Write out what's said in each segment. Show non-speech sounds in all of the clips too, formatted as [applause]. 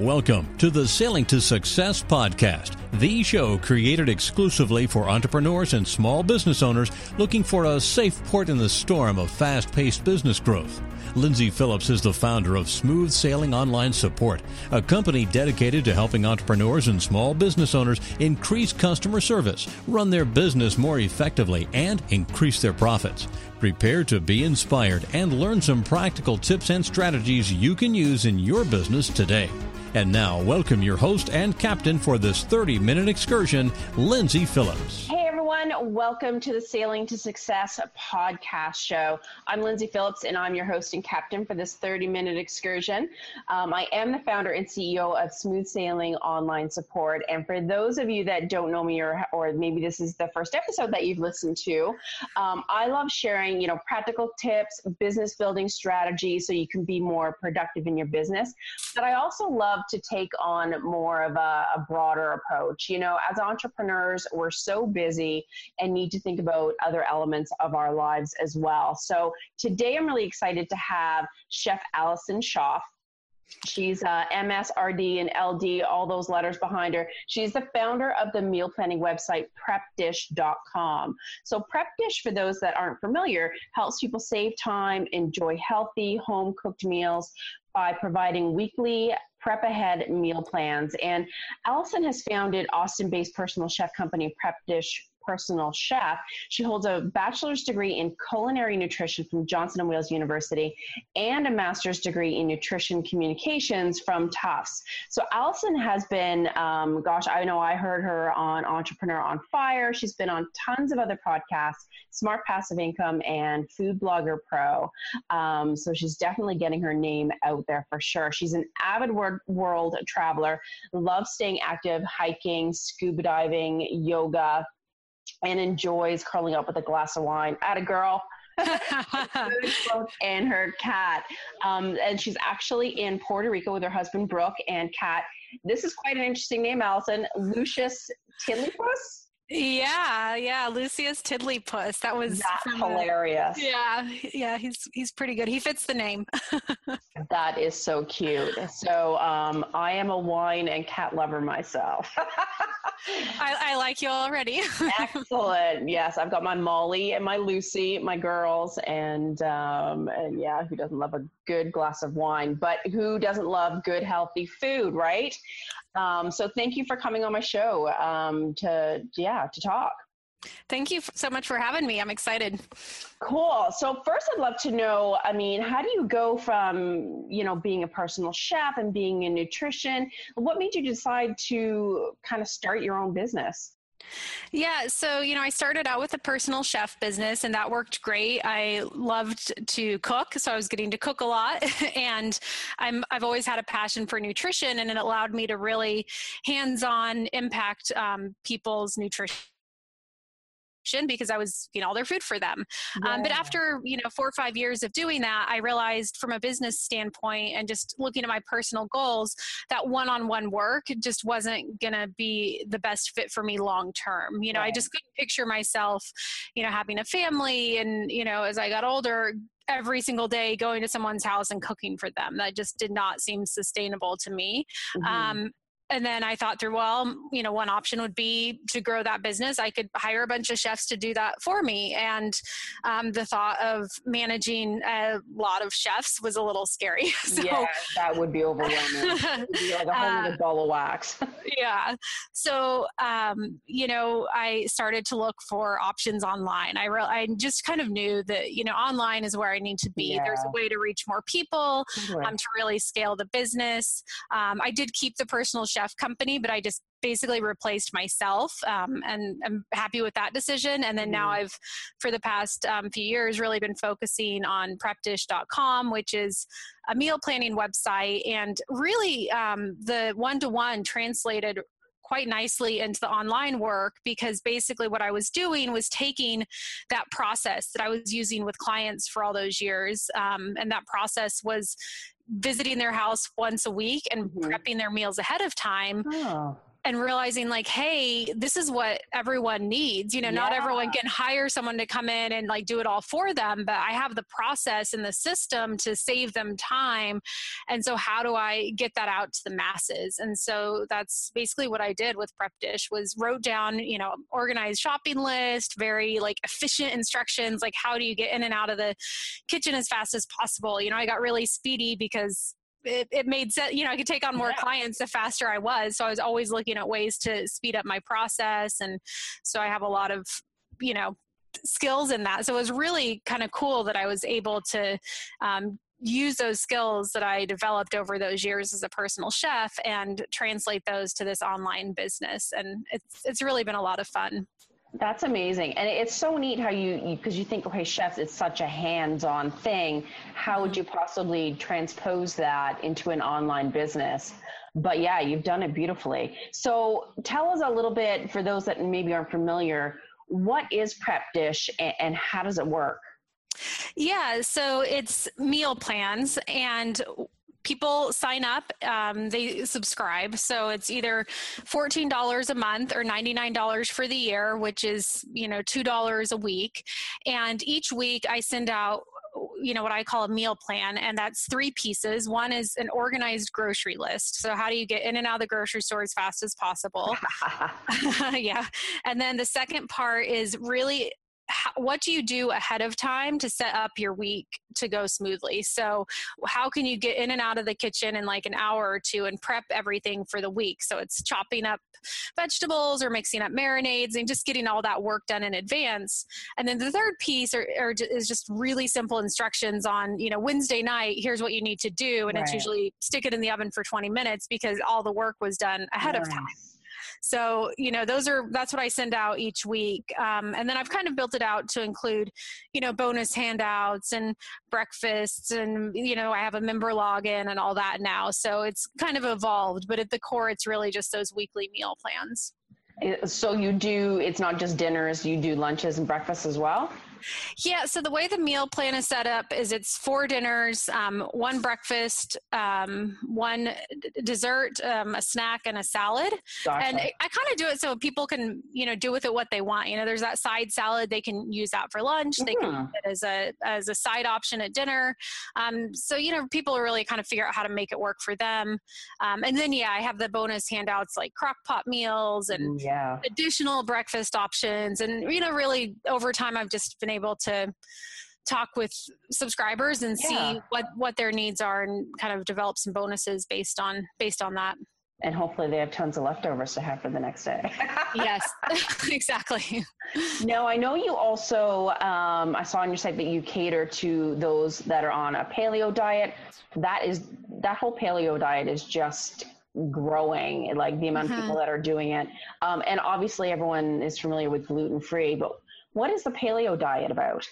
Welcome to the Sailing to Success podcast, the show created exclusively for entrepreneurs and small business owners looking for a safe port in the storm of fast paced business growth. Lyndsay Phillips is the founder of Smooth Sailing Online Support, a company dedicated to helping entrepreneurs and small business owners increase customer service, run their business more effectively, and increase their profits. Prepare to be inspired and learn some practical tips and strategies you can use in your business today. And now, welcome your host and captain for this 30 minute excursion, Lyndsay Phillips. Hey everyone, welcome to the Sailing to Success podcast show. I'm Lyndsay Phillips and I'm your host and captain for this 30 minute excursion. Um, I am the founder and CEO of Smooth Sailing Online Support. And for those of you that don't know me or, or maybe this is the first episode that you've listened to, um, I love sharing, you know, practical tips, business building strategies so you can be more productive in your business. But I also love to take on more of a, a broader approach. You know, as entrepreneurs, we're so busy and need to think about other elements of our lives as well. So today I'm really excited to have Chef Allison Schaaf. She's uh, MSRD and LD, all those letters behind her. She's the founder of the meal planning website prepdish.com. So, Prep Dish, for those that aren't familiar, helps people save time, enjoy healthy, home cooked meals by providing weekly prep ahead meal plans. And Allison has founded Austin based personal chef company Prep Dish personal chef. She holds a bachelor's degree in culinary nutrition from Johnson and Wales University and a master's degree in nutrition communications from Tufts. So Allison has been, um, gosh, I know I heard her on Entrepreneur on Fire. She's been on tons of other podcasts, Smart Passive Income and Food Blogger Pro. Um, so she's definitely getting her name out there for sure. She's an avid world, world traveler, loves staying active, hiking, scuba diving, yoga, and enjoys curling up with a glass of wine. At a girl. [laughs] and her cat. Um, and she's actually in Puerto Rico with her husband Brooke and cat. This is quite an interesting name, Allison. Lucius Tiddlypuss. Yeah, yeah, Lucius Tiddlypuss. That was hilarious. yeah, yeah, he's he's pretty good. He fits the name. [laughs] that is so cute. So um, I am a wine and cat lover myself. [laughs] I, I, like you already. [laughs] Excellent. Yes, I've got my Molly and my Lucy, my girls, and um, and yeah, who doesn't love a good glass of wine? But who doesn't love good, healthy food, right? Um, so thank you for coming on my show um, to yeah to talk. Thank you so much for having me. I'm excited. Cool. So first I'd love to know, I mean, how do you go from, you know, being a personal chef and being in nutrition? What made you decide to kind of start your own business? Yeah, so you know, I started out with a personal chef business and that worked great. I loved to cook, so I was getting to cook a lot [laughs] and I'm I've always had a passion for nutrition and it allowed me to really hands-on impact um, people's nutrition because I was you know all their food for them. Yeah. Um, but after you know four or five years of doing that, I realized from a business standpoint and just looking at my personal goals that one-on-one work just wasn't gonna be the best fit for me long term. You know, right. I just couldn't picture myself, you know, having a family and you know as I got older every single day going to someone's house and cooking for them. That just did not seem sustainable to me. Mm-hmm. Um, and then I thought through, well, you know, one option would be to grow that business. I could hire a bunch of chefs to do that for me. And um, the thought of managing a lot of chefs was a little scary. [laughs] so, yeah, that would be overwhelming. would be like a whole uh, ball of wax. [laughs] yeah. So, um, you know, I started to look for options online. I, re- I just kind of knew that, you know, online is where I need to be. Yeah. There's a way to reach more people, um, to really scale the business. Um, I did keep the personal chef company, but I just basically replaced myself um, and I'm happy with that decision. And then now mm-hmm. I've, for the past um, few years, really been focusing on prepdish.com, which is a meal planning website. And really, um, the one to one translated quite nicely into the online work because basically what I was doing was taking that process that I was using with clients for all those years. Um, and that process was visiting their house once a week and mm-hmm. prepping their meals ahead of time. Oh. And realizing like hey this is what everyone needs you know yeah. not everyone can hire someone to come in and like do it all for them but i have the process and the system to save them time. And so how do i get that out to the masses? And so that's basically what i did with prep dish was wrote down you know organized shopping list very like efficient instructions like how do you get in and out of the kitchen as fast as possible? You know i got really speedy because it, it made sense. You know, I could take on more yeah. clients the faster I was. So I was always looking at ways to speed up my process. And so I have a lot of, you know, skills in that. So it was really kind of cool that I was able to um, use those skills that I developed over those years as a personal chef and translate those to this online business. And it's, it's really been a lot of fun. That's amazing. And it's so neat how you, because you, you, think, okay, chefs, it's such a hands on thing. How would mm-hmm. you possibly transpose that into an online business? But yeah, you've done it beautifully. So tell us a little bit, for those that maybe aren't familiar, what is Prep Dish and, and how does it work? Yeah, so it's meal plans, and people sign up, um, they subscribe. So it's either $14 a month or $99 for the year, which is, you know, $2 a week. And each week I send out you know what I call a meal plan, and that's three pieces. One is an organized grocery list. So how do you get in and out of the grocery store as fast as possible? [laughs] [laughs] yeah. And then the second part is really how, what do you do ahead of time to set up your week to go smoothly? So, how can you get in and out of the kitchen in like an hour or two and prep everything for the week? So, it's chopping up vegetables or mixing up marinades and just getting all that work done in advance. And then the third piece are, are is just really simple instructions on, you know, Wednesday night, here's what you need to do. And right. it's usually stick it in the oven for 20 minutes because all the work was done ahead of time. So, you know, those are, that's what I send out each week. Um, and then I've kind of built it out to include, you know, bonus handouts and breakfasts. And, you know, I have a member login and all that now. So it's kind of evolved, but at the core, it's really just those weekly meal plans. So you do, it's not just dinners, you do lunches and breakfasts as well? Yeah, so the way the meal plan is set up is it's four dinners, um, one breakfast, um, one dessert, um, a snack, and a salad. Gotcha. And I kind of do it so people can, you know, do with it what they want. You know, there's that side salad they can use that for lunch. They can mm-hmm. use it as a as a side option at dinner. Um, so you know, people really kind of figure out how to make it work for them. Um, and then yeah, I have the bonus handouts like crock pot meals and yeah. additional breakfast options. And you know, really over time, I've just been able to talk with subscribers and yeah. see what what their needs are and kind of develop some bonuses based on based on that. And hopefully they have tons of leftovers to have for the next day. [laughs] [laughs] Yes [laughs] exactly. Now i know you also um, i saw on your site that you cater to those that are on a paleo diet. That is that whole paleo diet is just growing like the amount mm-hmm. of people that are doing it. Um, and obviously everyone is familiar with gluten free but what is the paleo diet about?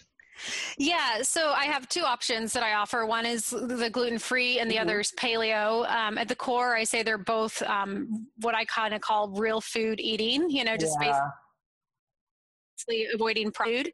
Yeah, so I have two options that I offer. One is the gluten free, and the mm-hmm. other is paleo. Um, at the core, I say they're both um, what I kind of call real food eating. You know, just yeah avoiding food.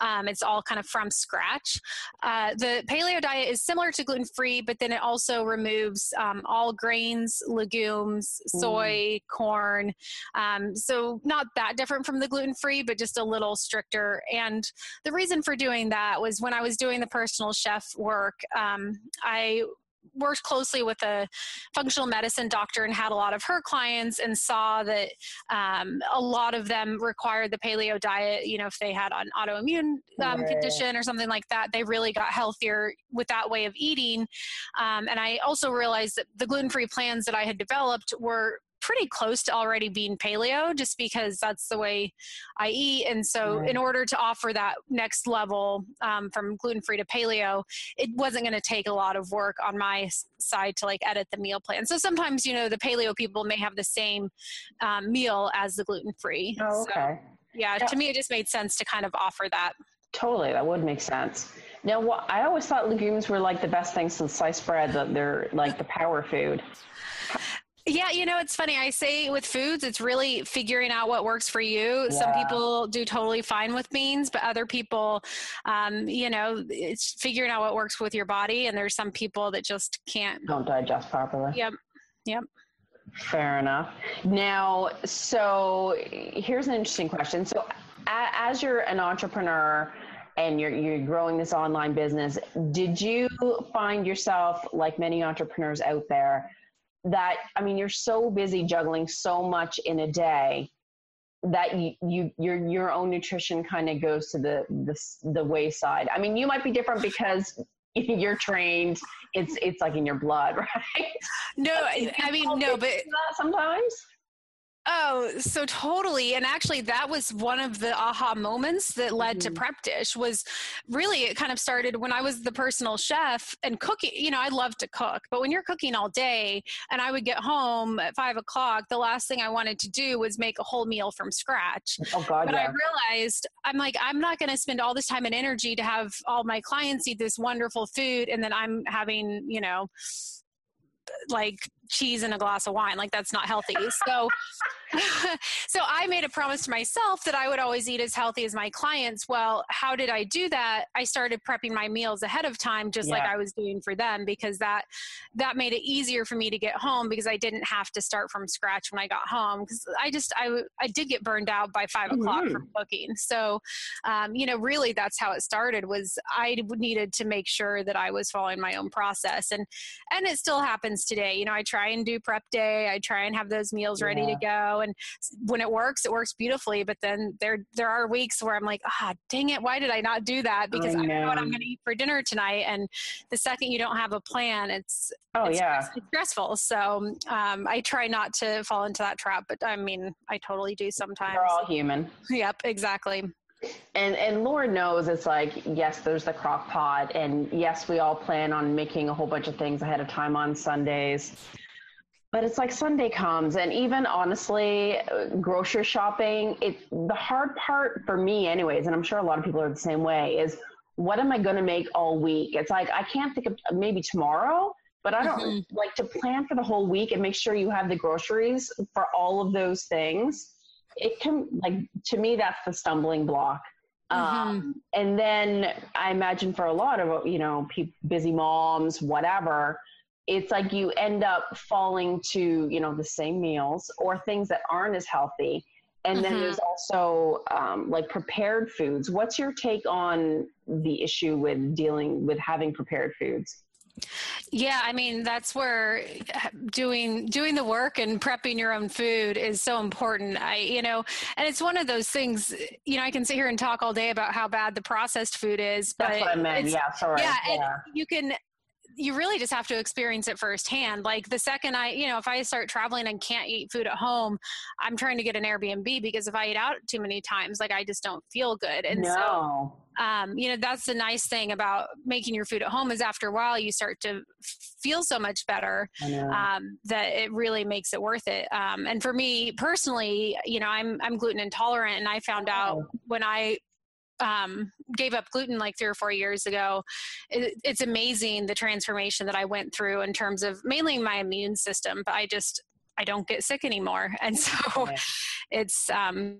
Um, it's all kind of from scratch. Uh, the paleo diet is similar to gluten free, but then it also removes um, all grains, legumes, soy, mm. corn. Um, so not that different from the gluten free, but just a little stricter. And the reason for doing that was when I was doing the personal chef work, um, I worked closely with a functional medicine doctor and had a lot of her clients and saw that um, a lot of them required the paleo diet you know if they had an autoimmune um, condition or something like that they really got healthier with that way of eating. Um, and i also realized that the gluten-free plans that i had developed were pretty close to already being paleo just because that's the way I eat. And so, right. in order to offer that next level um, from gluten free to paleo, it wasn't going to take a lot of work on my side to like edit the meal plan. So, sometimes, you know, the paleo people may have the same um, meal as the gluten free. Oh, okay. So, yeah, yeah, to me, it just made sense to kind of offer that. Totally, that would make sense. Now, what, I always thought legumes were like the best thing since sliced bread, that they're like the power food. Yeah, you know, it's funny. I say with foods, it's really figuring out what works for you. Yeah. Some people do totally fine with beans, but other people, um, you know, it's figuring out what works with your body. And there's some people that just can't. Don't digest properly. Yep. Yep. Fair enough. Now, so here's an interesting question. So, as you're an entrepreneur and you're you're growing this online business, did you find yourself like many entrepreneurs out there that I mean, you're so busy juggling so much in a day that you, you your your own nutrition kind of goes to the, the the wayside. I mean, you might be different because [laughs] you're trained. It's it's like in your blood, [laughs] right? No, I mean no, but sometimes Oh, so totally. And actually that was one of the aha moments that led mm-hmm. to Prep Dish was really it kind of started when I was the personal chef and cooking, you know, I love to cook, but when you're cooking all day and I would get home at five o'clock, the last thing I wanted to do was make a whole meal from scratch. Oh God. But yeah. I realized I'm like, I'm not going to spend all this time and energy to have all my clients eat this wonderful food. And then I'm having, you know, like cheese and a glass of wine. Like that's not healthy. So, [laughs] so I made a promise to myself that I would always eat as healthy as my clients. Well, how did I do that? I started prepping my meals ahead of time, just yeah. like I was doing for them, because that that made it easier for me to get home because I didn't have to start from scratch when I got home. Because I just I I did get burned out by 5 mm-hmm. o'clock from cooking. So, um, you know, really that's how it started. Was I needed to make sure that I was following my own process, and and it still happens today. You know, I try try and do prep day. I try and have those meals yeah. ready to go. And when it works, it works beautifully. But then there there are weeks where I'm like, ah, dang it, why did I not do that? Because I know, I know what I'm going to eat for dinner tonight. And the second you don't have a plan, it's oh it's, yeah, it's stressful. So um, I try not to fall into that trap. But I mean, I totally do sometimes. We're all human. Yep, exactly and and Lord knows it's like yes, there's the crock pot, and yes, we all plan on making a whole bunch of things ahead of time on Sundays. But it's like Sunday comes, and even honestly, grocery shopping, it the hard part for me, anyways, and I'm sure a lot of people are the same way, is what am I going to make all week? It's like I can't think of maybe tomorrow, but I don't mm-hmm. like to plan for the whole week and make sure you have the groceries for all of those things. It can like to me that's the stumbling block. Mm-hmm. Um, and then I imagine for a lot of you know pe- busy moms, whatever it's like you end up falling to you know the same meals or things that aren't as healthy and mm-hmm. then there's also um, like prepared foods what's your take on the issue with dealing with having prepared foods yeah, I mean that's where doing doing the work and prepping your own food is so important. I you know, and it's one of those things. You know, I can sit here and talk all day about how bad the processed food is, but that's what I meant. Yeah, sorry. Yeah, yeah. you can you really just have to experience it firsthand. Like the second I, you know, if I start traveling and can't eat food at home, I'm trying to get an Airbnb because if I eat out too many times, like I just don't feel good. And no. so, um, you know, that's the nice thing about making your food at home is after a while you start to feel so much better um, that it really makes it worth it. Um, and for me personally, you know, I'm I'm gluten intolerant, and I found out oh. when I um, gave up gluten like three or four years ago, it, it's amazing the transformation that I went through in terms of mainly my immune system. But I just I don't get sick anymore, and so [laughs] it's um,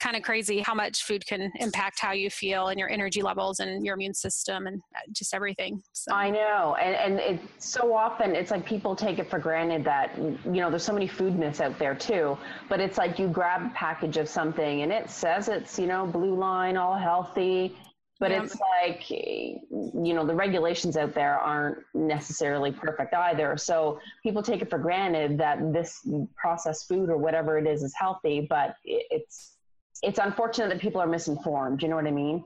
kind of crazy how much food can impact how you feel and your energy levels and your immune system and uh, just everything. So. I know. And, and it's so often, it's like people take it for granted that, you know, there's so many food myths out there too. But it's like you grab a package of something and it says it's, you know, blue line, all healthy. But yeah. it's like, you know, the regulations out there aren't necessarily perfect either. So people take it for granted that this processed food or whatever it is is healthy, but it's it's unfortunate that people are misinformed. You know what I mean?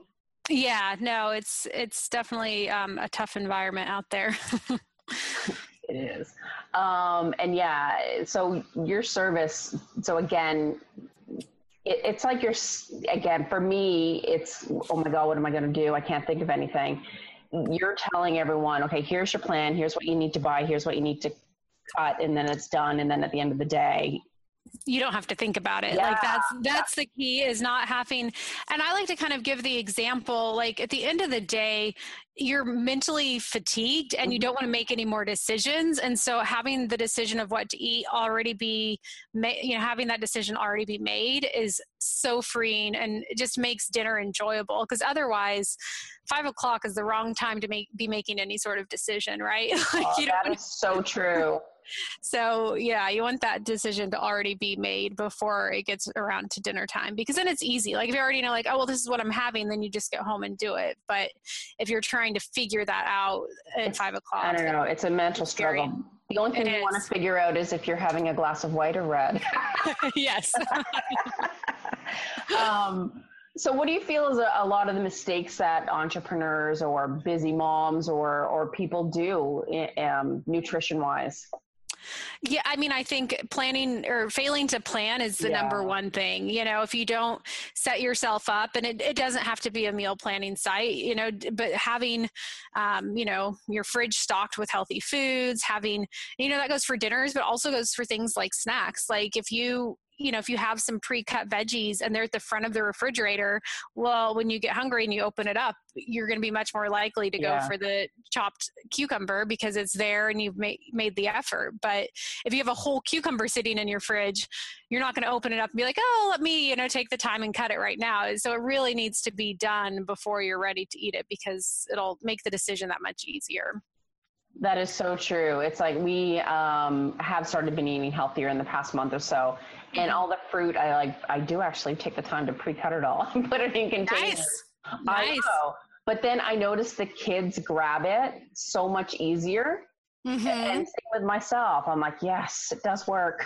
Yeah, no, it's it's definitely um, a tough environment out there. [laughs] it is, um, and yeah. So your service. So again, it, it's like you're again for me. It's oh my god, what am I going to do? I can't think of anything. You're telling everyone, okay, here's your plan. Here's what you need to buy. Here's what you need to cut, and then it's done. And then at the end of the day, you don't have to think about it yeah. like that's that's the key is not having and i like to kind of give the example like at the end of the day you're mentally fatigued and you mm-hmm. don't want to make any more decisions and so having the decision of what to eat already be you know having that decision already be made is so freeing and it just makes dinner enjoyable because otherwise five o'clock is the wrong time to make be making any sort of decision right [laughs] like, oh, that is so true so yeah, you want that decision to already be made before it gets around to dinner time because then it's easy. Like if you already know, like, oh well, this is what I'm having, then you just go home and do it. But if you're trying to figure that out at It's- five o'clock, I don't know. It's a mental It's scary. struggle. The only thing It you want to figure out is if you're having a glass of white or red. [laughs] yes. [laughs] um, so, what do you feel is a, a lot of the mistakes that entrepreneurs or busy moms or or people do, um, nutrition wise? Yeah, I mean, I think planning or failing to plan is the number one thing. You know, if you don't set yourself up, and it, it doesn't have to be a meal planning site, you know, but having, um, you know, your fridge stocked with healthy foods, having, you know, that goes for dinners, but also goes for things like snacks. Like if you, you know, if you have some pre-cut veggies and they're at the front of the refrigerator, well, when you get hungry and you open it up, you're going to be much more likely to Yeah. go for the chopped cucumber because it's there and you've made made the effort. But if you have a whole cucumber sitting in your fridge, you're not going to open it up and be like, "Oh, let me, you know, take the time and cut it right now." So it really needs to be done before you're ready to eat it because it'll make the decision that much easier. That is so true. It's like we um, have started been eating healthier in the past month or so, and Mm-hmm. all the fruit I like. I do actually take the time to pre-cut it all [laughs] and put it in containers. Nice. Nice. But then I noticed the kids grab it so much easier. Mhm. And same with myself. I'm like, yes, it does work.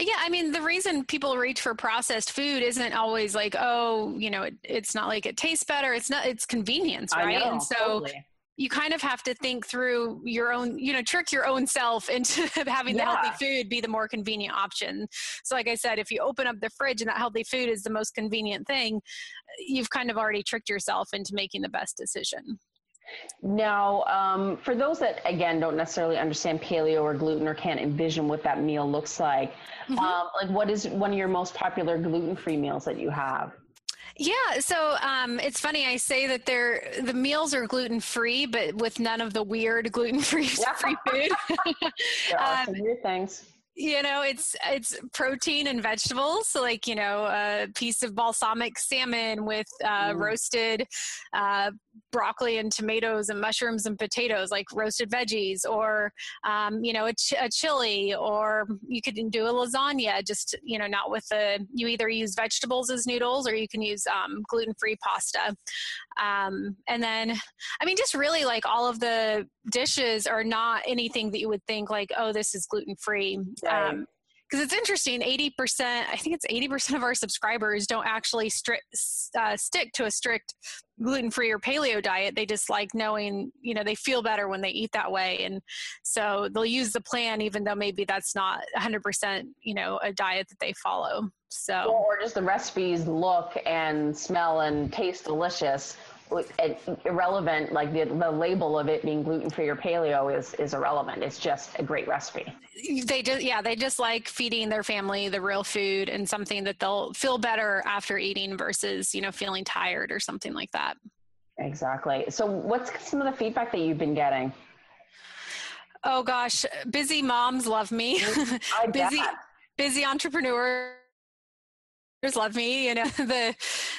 Yeah, I mean, the reason people reach for processed food isn't always like, oh, you know, it, it's not like it tastes better. It's not, it's convenience, right? know, and so totally. You kind of have to think through your own, you know, trick your own self into [laughs] having the healthy food be the more convenient option. So, like I said, if you open up the fridge and that healthy food is the most convenient thing, you've kind of already tricked yourself into making the best decision. Now, um, for those that again don't necessarily understand paleo or gluten or can't envision what that meal looks like, Mhm. um, like what is one of your most popular gluten-free meals that you have? Yeah, so um, it's funny. I say that they're the meals are gluten free, but with none of the weird gluten free Yeah. [laughs] free food. [laughs] There are Um, some weird things. you know it's it's protein and vegetables so like you know a piece of balsamic salmon with uh, Mm. roasted uh, broccoli and tomatoes and mushrooms and potatoes like roasted veggies or um, you know a, ch- a chili or you could do a lasagna just you know not with the you either use vegetables as noodles or you can use um, gluten-free pasta um, and then i mean just really like all of the dishes are not anything that you would think like oh this is gluten-free Right. Because it's interesting 80% i think it's 80% of our subscribers don't actually uh, stick to a strict gluten-free or paleo diet. They just like knowing you know they feel better when they eat that way. And so they'll use the plan even though maybe that's not 100% you know a diet that they follow. So or just the recipes look and smell and taste delicious. Irrelevant, like the, the label of it being gluten free or paleo is, is irrelevant. It's just a great recipe. they just yeah they just like feeding their family the real food and something that they'll feel better after eating versus you know feeling tired or something like that Exactly. So, what's some of the feedback that you've been getting? oh gosh busy moms love me I [laughs] busy busy entrepreneurs love me you know [laughs] the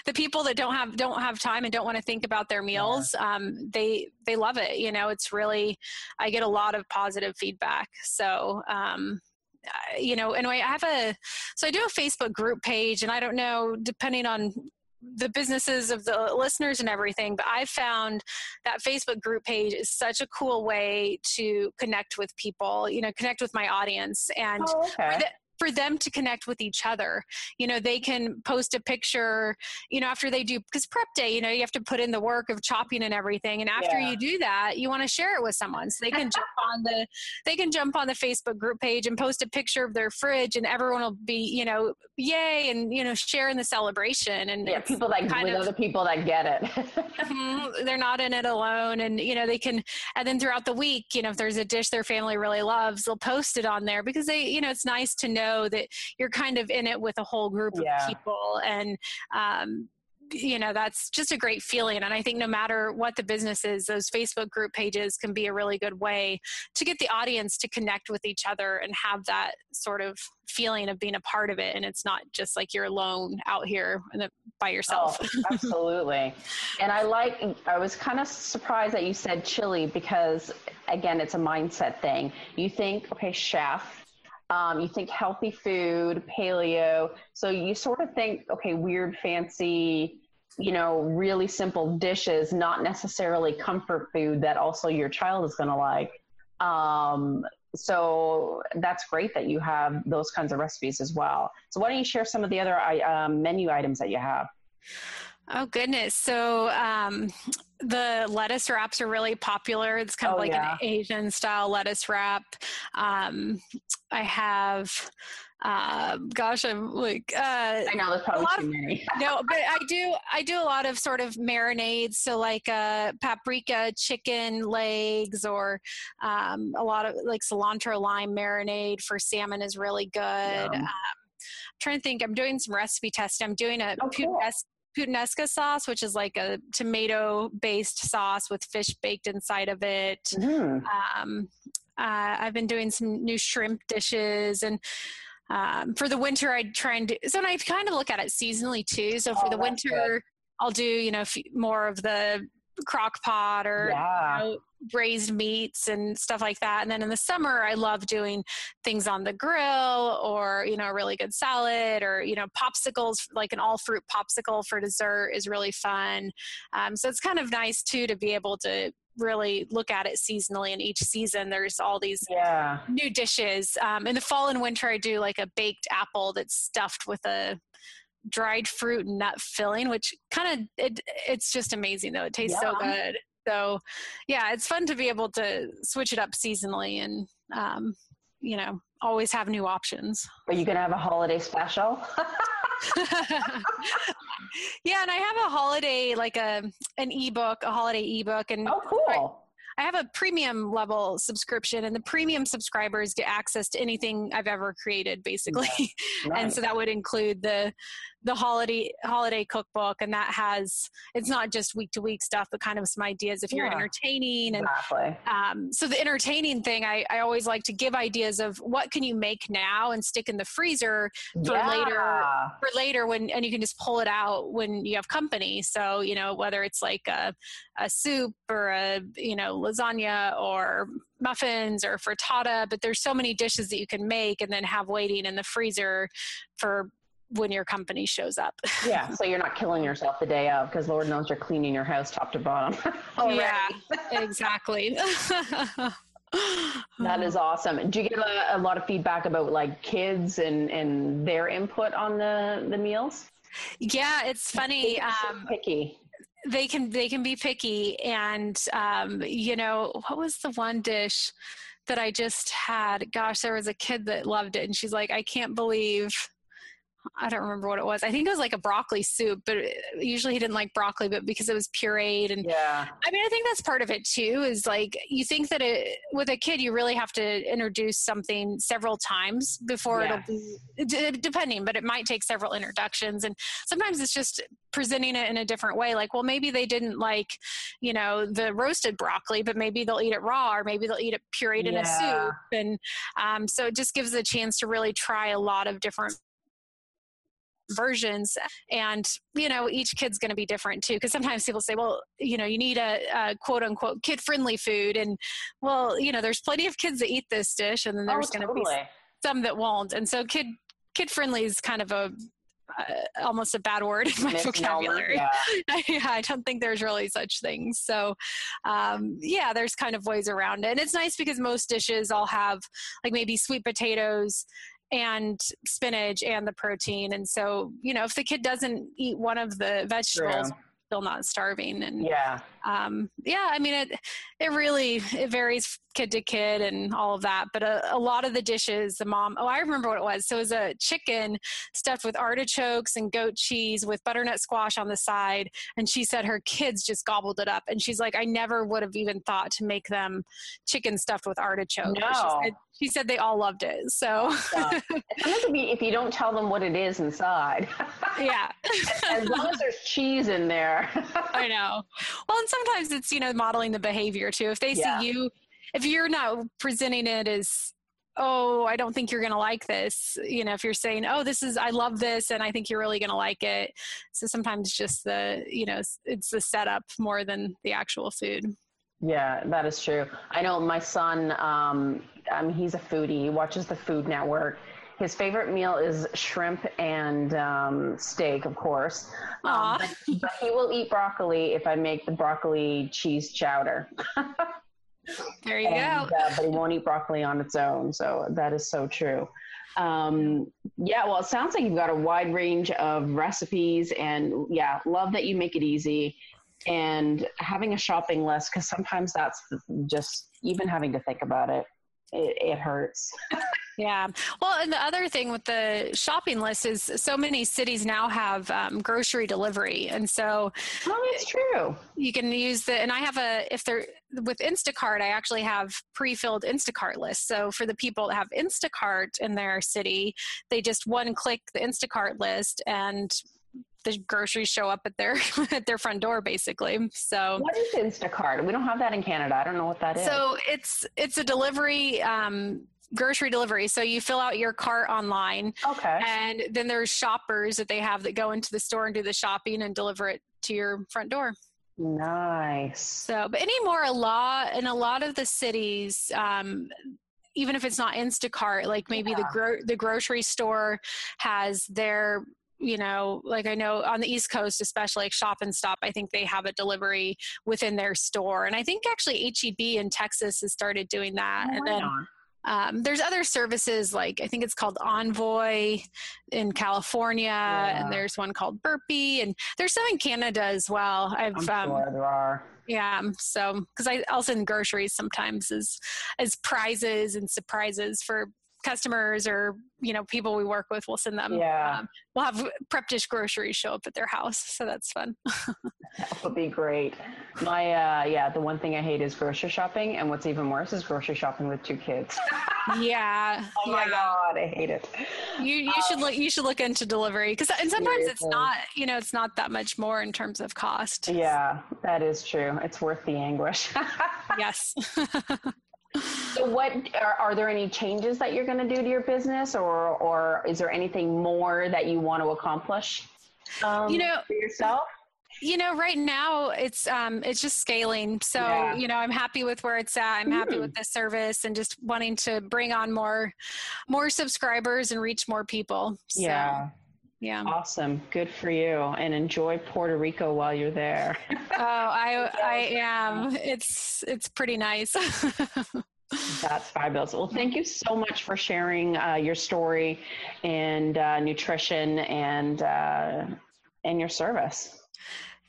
the people that don't have don't have time and don't want to think about their meals um they they love it you know it's really i get a lot of positive feedback so um you know anyway i have a so i do a facebook group page and i don't know depending on the businesses of the listeners and everything but i found that facebook group page is such a cool way to connect with people you know connect with my audience and Oh, okay. For them to connect with each other. You know, they can post a picture, you know, after they do, because prep day, you know, you have to put in the work of chopping and everything. And after Yeah. you do that, you want to share it with someone. So they can jump [laughs] on the, they can jump on the Facebook group page and post a picture of their fridge and everyone will be, you know, yay and, you know, sharing the celebration. And Yeah, people that kind with of- other people that get it. Mhm, [laughs] they're not in it alone and you know they can and then throughout the week you know if there's a dish their family really loves they'll post it on there because they you know it's nice to know that you're kind of in it with a whole group of people and um you know that's just a great feeling and i think no matter what the business is those facebook group pages can be a really good way to get the audience to connect with each other and have that sort of feeling of being a part of it and it's not just like you're alone out here by yourself. Oh, absolutely. [laughs] And i like i was kind of surprised that you said chili because again it's a mindset thing. You think okay chef um, you think healthy food, paleo. So you sort of think, okay, weird, fancy, you know, really simple dishes, not necessarily comfort food that also your child is going to like. Um, so that's great that you have those kinds of recipes as well. So why don't you share some of the other um, menu items that you have? Oh goodness! So um, the lettuce wraps are really popular. It's kind of oh, like yeah. an Asian style lettuce wrap. Um, I have uh, gosh, I'm like, uh, I know there's probably too of, many. [laughs] no, but I do, I do a lot of sort of marinades. So like uh, paprika, chicken legs, or um, a lot of like cilantro lime marinade for salmon is really good. Um, I'm trying to think. I'm doing some recipe testing. I'm doing a oh, cool puttanesca sauce, which is like a tomato based sauce with fish baked inside of it. Mm. Um, uh, I've been doing some new shrimp dishes and um, for the winter, I try and do so. And I kind of look at it seasonally too. So for oh, the winter, good. I'll do you know more of the crock pot or yeah. you know, braised meats and stuff like that. And then in the summer, I love doing things on the grill or, you know, a really good salad or, you know, popsicles, like an all fruit popsicle for dessert is really fun. Um, so it's kind of nice too to be able to really look at it seasonally and each season there's all these yeah. new dishes um, in the fall and winter i do like a baked apple that's stuffed with a dried fruit nut filling which kind of it, it's just amazing though it tastes yeah. so good so, yeah, it's fun to be able to switch it up seasonally and, um, you know, always have new options. Are you going to have a holiday special? [laughs] yeah, and I have a holiday like a an ebook, a holiday ebook, and oh, cool. I have a premium level subscription, and the premium subscribers get access to anything I've ever created, basically. Nice. [laughs] and so that would include the the holiday holiday cookbook, and that has it's not just week to week stuff, but kind of some ideas if you're yeah, entertaining. And exactly. um, so the entertaining thing, I, I always like to give ideas of what can you make now and stick in the freezer for yeah. later for later when and you can just pull it out when you have company. So you know whether it's like a, a soup or a you know lasagna or muffins or frittata, but there's so many dishes that you can make and then have waiting in the freezer for when your company shows up. yeah, [laughs] so you're not killing yourself the day of because Lord knows you're cleaning your house top to bottom. [laughs] yeah, [laughs] exactly. that is awesome. Do you get a, a, lot of feedback about like kids and and their input on the the meals? Yeah, it's funny. Um, picky they can they can be picky and um, you know what was the one dish that i just had gosh there was a kid that loved it and she's like i can't believe I don't remember what it was. I think it was like a broccoli soup, but usually he didn't like broccoli, but because it was pureed and yeah. I mean, I think that's part of it too. Is like you think that it, with a kid, you really have to introduce something several times before yes. it'll be depending, but it might take several introductions, and sometimes it's just presenting it in a different way. Like, well, maybe they didn't like, you know, the roasted broccoli, but maybe they'll eat it raw, or maybe they'll eat it pureed yeah. in a soup, and um, so it just gives a chance to really try a lot of different versions and you know each kid's going to be different too because sometimes people say well you know you need a, a quote unquote kid friendly food and well you know there's plenty of kids that eat this dish and then there's oh, going to be some that won't and so kid kid friendly is kind of a uh, almost a bad word in my vocabulary. [laughs] Yeah. I don't think there's really such things. So, um, yeah, there's kind of ways around it. And it's nice because most dishes all have like maybe sweet potatoes and spinach and the protein. And so, you know, if the kid doesn't eat one of the vegetables. Still not starving. And yeah, um, yeah, I mean, it it really it varies kid to kid and all of that. But a, a, lot of the dishes, the mom, oh, I remember what it was. So it was a chicken stuffed with artichokes and goat cheese with butternut squash on the side. And she said her kids just gobbled it up. And she's like, I never would have even thought to make them chicken stuffed with artichoke. No. She said, she said they all loved it. So if you don't tell them what it is inside. [laughs] yeah. As long as there's cheese in there. [laughs] I know. Well, and sometimes it's, you know, modeling the behavior too. If they yeah. see you if you're not presenting it as oh i don't think you're going to like this you know if you're saying oh this is i love this and i think you're really going to like it so sometimes just the you know it's the setup more than the actual food yeah that is true i know my son um, um he's a foodie he watches the food network his favorite meal is shrimp and um, steak, of course. Um, but, but, he will eat broccoli if I make the broccoli cheese chowder. [laughs] There you and, go. Uh, but he won't eat broccoli on its own. So that is so true. Um, yeah, well, it sounds like you've got a wide range of recipes, and yeah, love that you make it easy and having a shopping list because sometimes that's just even having to think about it, it, it hurts. [laughs] Yeah. Well, and the other thing with the shopping list is so many cities now have um, grocery delivery. And so. Oh, that's true. You can use the, and I have a, if they're with Instacart, I actually have pre filled Instacart lists. So for the people that have Instacart in their city, they just one click the Instacart list and the groceries show up at their [laughs] at their front door basically so what is instacart we don't have that in canada i don't know what that is so it's it's a delivery um, grocery delivery. So you fill out your cart online. Okay. And then there's shoppers that they have that go into the store and do the shopping and deliver it to your front door. Nice. So, but anymore, a lot in a lot of the cities, um, even if it's not Instacart, like maybe yeah. the gro- the grocery store has their you know, like I know on the East Coast, especially like Shop and Stop, I think they have a delivery within their store. And I think actually HEB in Texas has started doing that. Oh, and then on. Um, there's other services like I think it's called Envoy in California, yeah. and there's one called Burpee, and there's some in Canada as well. I've I'm um, sure there are. Yeah, so because I also in groceries sometimes as as prizes and surprises for customers or you know people we work with will send them yeah. um, we'll have prep dish groceries show up at their house so that's fun. [laughs] That would be great. My uh yeah the one thing i hate is grocery shopping and what's even worse is grocery shopping with two kids. [laughs] Yeah [laughs] oh my god i hate it. You you um, should look you should look into delivery because and sometimes seriously. it's not you know it's not that much more in terms of cost. Yeah that is true. It's worth the anguish. Yes so what are, are there any changes that you're going to do to your business or or is there anything more that you want to accomplish um, you know for yourself? you know right now it's um it's just scaling. So yeah. you know i'm happy with where it's at. I'm mm. happy with the service and just wanting to bring on more more subscribers and reach more people. So, yeah awesome good for you and enjoy puerto rico while you're there [laughs] oh i i am it's it's pretty nice [laughs] That's fabulous. Well, thank you so much for sharing uh, your story and uh, nutrition and uh, and your service.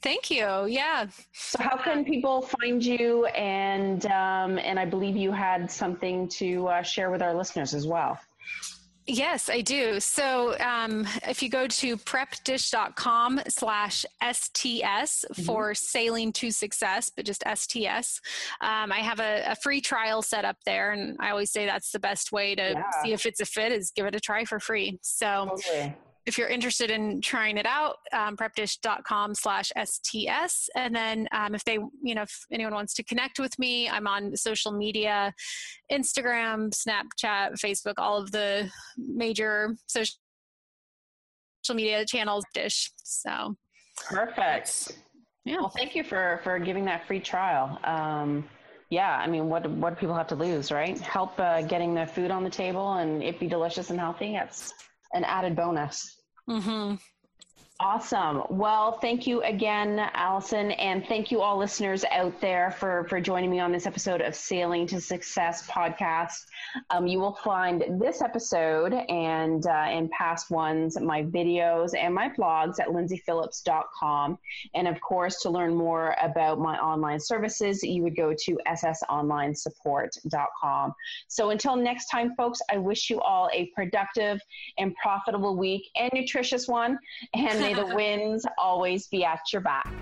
Thank you. Yeah. So, how can people find you? And um, and I believe you had something to uh, share with our listeners as well. Yes, I do. So um, if you go to prepdish.com slash STS mm-hmm. for sailing to success, but just STS, um, I have a, a, free trial set up there. And I always say that's the best way to yeah. see if it's a fit is give it a try for free. So totally if you're interested in trying it out, um, prepdish.com slash STS. And then um, if they, you know, if anyone wants to connect with me, I'm on social media, Instagram, Snapchat, Facebook, all of the major social media channels, Dish. So perfect. Yeah. Well, thank you for, for giving that free trial. Um, yeah, I mean, what what do people have to lose, right? Help uh, getting the food on the table and it be delicious and healthy. That's an added bonus. Mm-hmm. Awesome. Well, thank you again, Allison, and thank you all listeners out there for for joining me on this episode of Sailing to Success podcast. Um, you will find this episode and uh, and past ones, my videos and my blogs at lindsayphillips.com. And of course, to learn more about my online services, you would go to ssonlinesupport.com. So until next time, folks, I wish you all a productive and profitable week and nutritious one. And may the winds always be at your back.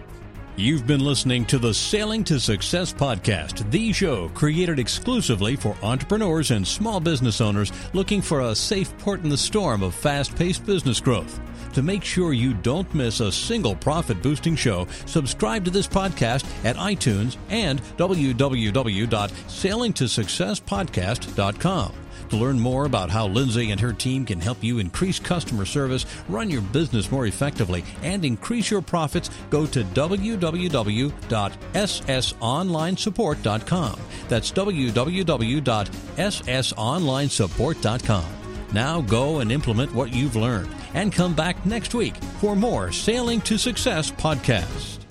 You've been listening to the Sailing to Success podcast, the show created exclusively for entrepreneurs and small business owners looking for a safe port in the storm of fast paced business growth. To make sure you don't miss a single profit boosting show, subscribe to this podcast at iTunes and www.sailingtosuccesspodcast.com. To learn more about how Lyndsay and her team can help you increase customer service, run your business more effectively, and increase your profits, go to www.ssonlinesupport.com. That's www.ssonlinesupport.com. Now go and implement what you've learned and come back next week for more Sailing to Success podcasts.